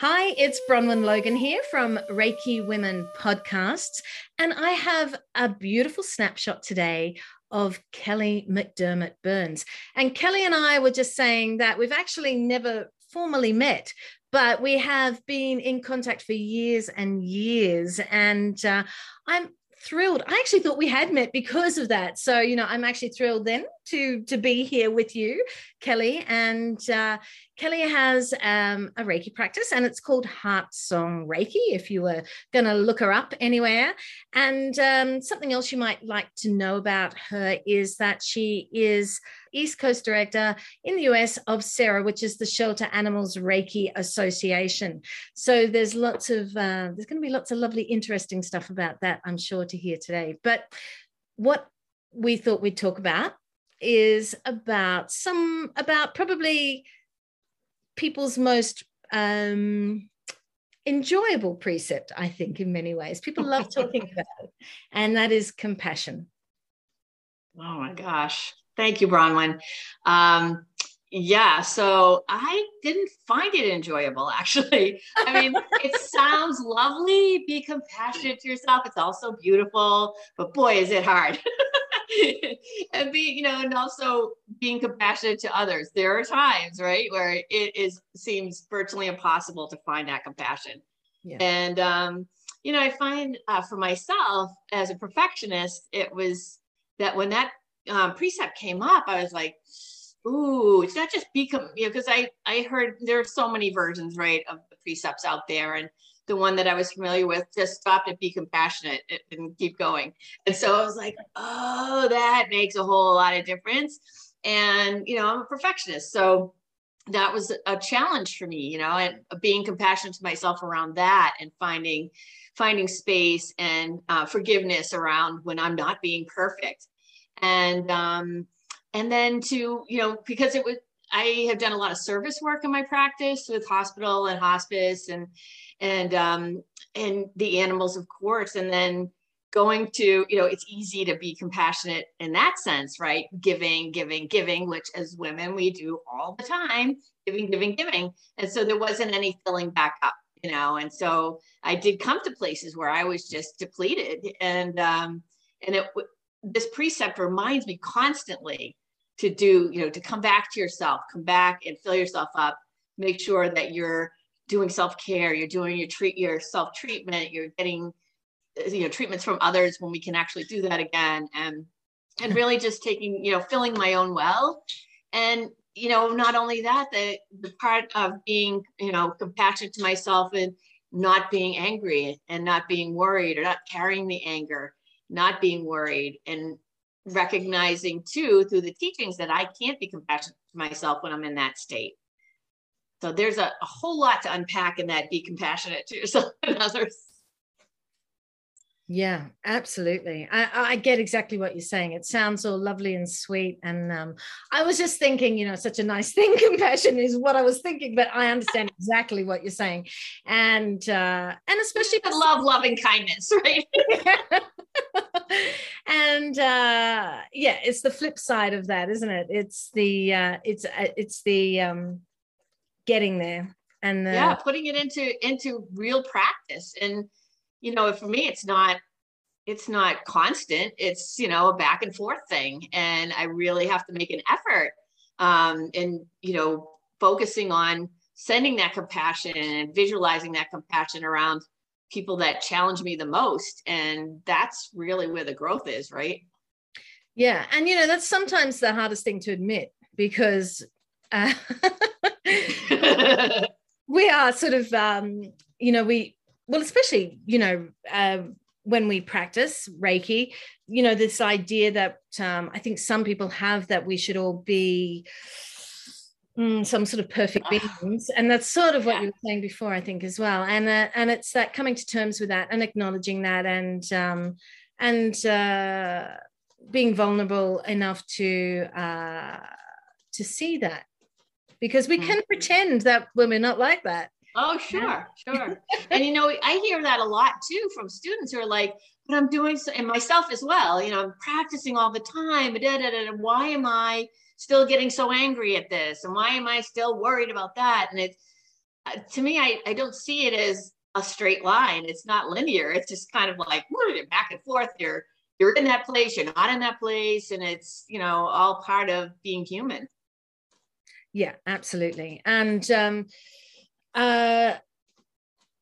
Hi, it's Bronwen Logan here from Reiki Women Podcasts, and I have a beautiful snapshot today of Kelly McDermott Burns. And Kelly and I were just saying that we've actually never formally met, but we have been in contact for years and years. And uh, I'm thrilled. I actually thought we had met because of that. So, you know, I'm actually thrilled then to to be here with you, Kelly. And uh, Kelly has um, a Reiki practice, and it's called Heart Song Reiki. If you were going to look her up anywhere, and um, something else you might like to know about her is that she is East Coast Director in the US of SARA, which is the Shelter Animals Reiki Association. So there's lots of uh, there's going to be lots of lovely, interesting stuff about that. I'm sure to hear today. But what we thought we'd talk about is about some about probably people's most um, enjoyable precept, I think, in many ways. People love talking about it, and that is compassion. Oh my gosh. Thank you, Bronwen. Um, yeah, so I didn't find it enjoyable actually. I mean, it sounds lovely, be compassionate to yourself. It's also beautiful, but boy, is it hard. and be, you know, and also being compassionate to others. There are times, right, where it is seems virtually impossible to find that compassion. Yeah. And um, you know, I find uh, for myself as a perfectionist, it was that when that um, precept came up, I was like, ooh, it's not just become, you know, because I I heard there are so many versions, right, of precepts out there, and the one that I was familiar with just stopped and be compassionate and keep going. And so I was like, oh, that makes a whole lot of difference. And you know, I'm a perfectionist, so that was a challenge for me, you know, and being compassionate to myself around that and finding finding space and uh, forgiveness around when I'm not being perfect and um, and then to you know because it was I have done a lot of service work in my practice with hospital and hospice and and um, and the animals of course and then going to you know it's easy to be compassionate in that sense right? Giving giving giving which as women we do all the time giving giving giving. And so there wasn't any filling back up you know? And so i did come to places where i was just depleted and um and it this precept reminds me constantly to do, you know, to come back to yourself, come back and fill yourself up, make sure that you're doing self-care, you're doing your treat your self-treatment, you're getting you know treatments from others when we can actually do that again and and really just taking, you know, filling my own well. And you know, not only that, the the part of being, you know, compassionate to myself and not being angry and not being worried or not carrying the anger not being worried and recognizing too through the teachings that I can't be compassionate to myself when I'm in that state. So there's a, a whole lot to unpack in that be compassionate to yourself and others. Yeah, absolutely. I, I, get exactly what you're saying. It sounds all lovely and sweet. And um, I was just thinking, you know, such a nice thing. Compassion is what I was thinking, but I understand exactly what you're saying. And uh, and especially I love loving kindness, right? And uh, yeah, it's the flip side of that, isn't it? It's the uh, it's uh, it's the um, getting there and the, yeah, putting it into into real practice and you know, for me, it's not it's not constant. It's you know a back and forth thing, and I really have to make an effort um, and you know focusing on sending that compassion and visualizing that compassion around people that challenge me the most and that's really where the growth is right? Yeah and you know that's sometimes the hardest thing to admit because uh, we are sort of um, you know we well, especially, you know, uh, when we practice Reiki, you know, this idea that um, I think some people have that we should all be mm, some sort of perfect beings, and that's sort of what yeah. you were saying before, I think, as well. And uh, and it's that coming to terms with that and acknowledging that, and um, and uh, being vulnerable enough to uh, to see that, because we mm-hmm. can pretend that we're not like that Oh, sure, sure. and you know, I hear that a lot too from students who are like, but I'm doing so, and myself as well, you know, I'm practicing all the time. Da, da, da, why am I still getting so angry at this? And why am I still worried about that? And it's, uh, to me, I, I don't see it as a straight line. It's not linear. It's just kind of like back and forth. You're you're in that place, you're not in that place, and it's you know all part of being human. Yeah, absolutely. And um, uh,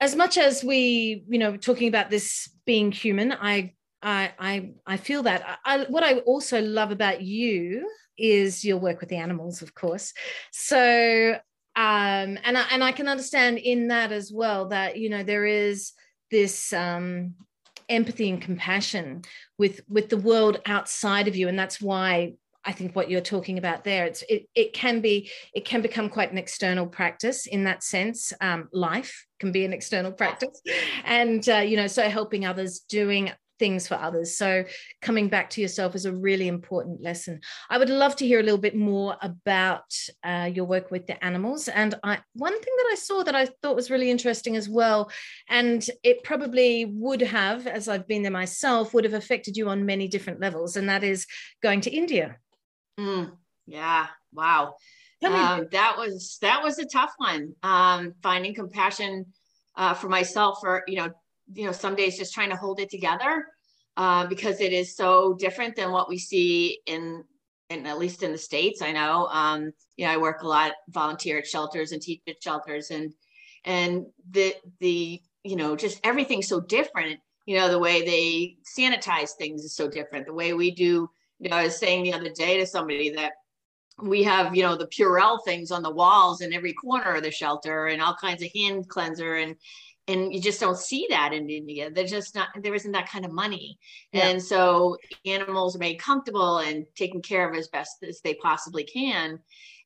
as much as we, you know, talking about this being human, I I I, I feel that. I, what I also love about you is your work with the animals, of course. So um, and I, and I can understand in that as well that you know there is this um, empathy and compassion with with the world outside of you, and that's why I think what you're talking about there, it's it, it can be it can become quite an external practice in that sense. Um, life can be an external practice, and uh, you know, so helping others, doing things for others. So coming back to yourself is a really important lesson. I would love to hear a little bit more about uh, your work with the animals. And I, one thing that I saw that I thought was really interesting as well, and it probably would have, as I've been there myself, would have affected you on many different levels, and that is going to India. Mm, yeah. Wow. Um, that was that was a tough one. Um, finding compassion uh, for myself, for you know, you know some days just trying to hold it together uh, because it is so different than what we see in in at least in the states i know. Um, you know i work a lot volunteer at shelters and teach at shelters and and the the you know just everything's so different. You know the way they sanitize things is so different. The way we do you know i was saying the other day to somebody that we have you know the purell things on the walls in every corner of the shelter and all kinds of hand cleanser and and you just don't see that in India. There's just not there isn't that kind of money, yeah. and so animals are made comfortable and taken care of as best as they possibly can.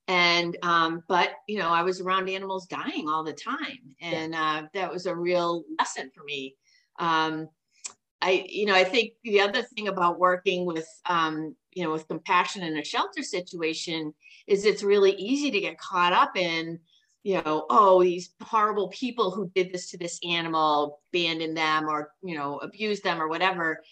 And um, but you know, I was around animals dying all the time, and yeah. uh, that was a real lesson for me. Um, I you know I think the other thing about working with um, you know with compassion in a shelter situation is it's really easy to get caught up in you know, oh, these horrible people who did this to this animal, abandoned them or, you know, abused them or whatever.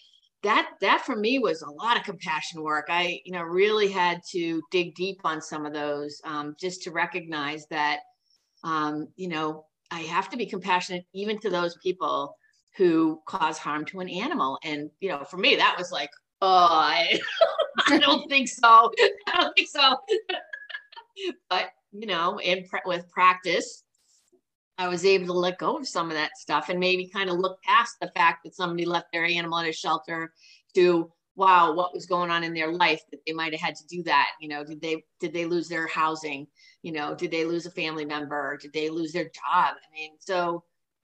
That that for me was a lot of compassion work. I, you know, really had to dig deep on some of those um, just to recognize that, um, you know, I have to be compassionate even to those people who cause harm to an animal. And, you know, for me, that was like, oh, I, I don't think so. I don't think so. but you know, in with practice, I was able to let go of some of that stuff and maybe kind of look past the fact that somebody left their animal in a shelter to wow what was going on in their life that they might have had to do that you know did they did they lose their housing? You know did they lose a family member? Did they lose their job? I mean so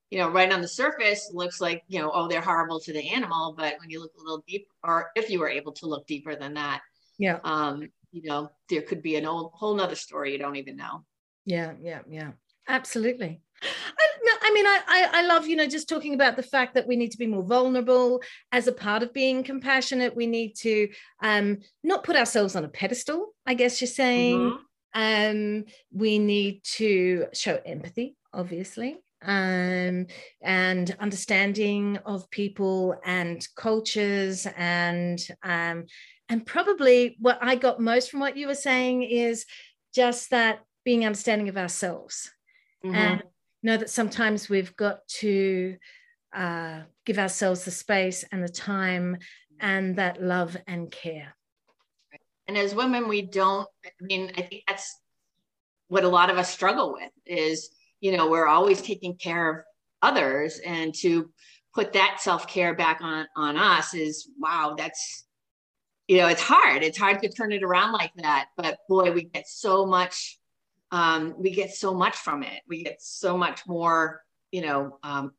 you know right on the surface looks like you know oh they're horrible to the animal but when you look a little deeper or if you were able to look deeper than that yeah. um you know, there could be an old whole nother story you don't even know. Yeah, yeah, yeah. Absolutely. I, I mean, I, I, I love, you know, just talking about the fact that we need to be more vulnerable as a part of being compassionate. We need to um, not put ourselves on a pedestal, I guess you're saying. Mm-hmm. Um, we need to show empathy, obviously, um, and understanding of people and cultures and um, and probably what I got most from what you were saying is just that being understanding of ourselves mm-hmm. and know that sometimes we've got to uh, give ourselves the space and the time and that love and care. And as women, we don't, I mean, I think that's what a lot of us struggle with is, you know, we're always taking care of others and to put that self-care back on on us is wow that's you know, it's hard. It's hard to turn it around like that. But boy, we get so much, um, we get so much from it. We get so much more, you know, um,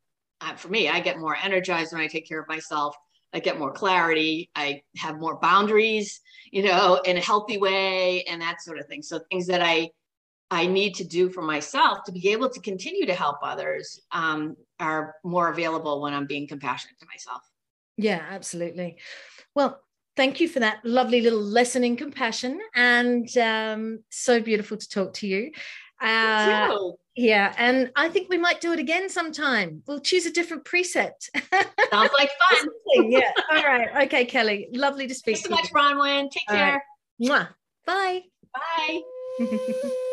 for me, I get more energized when I take care of myself. I get more clarity. I have more boundaries, you know, in a healthy way and that sort of thing. So things that I, I need to do for myself to be able to continue to help others um, are more available when I'm being compassionate to myself. Yeah, absolutely. Well, thank you for that lovely little lesson in compassion and um, so beautiful to talk to you. Uh, yeah, and I think we might do it again sometime. We'll choose a different precept. Sounds like fun. yeah. All right. Okay, Kelly. Lovely to speak Thanks so much, Bronwen. Take All care. Right. Mwah. Bye. Bye.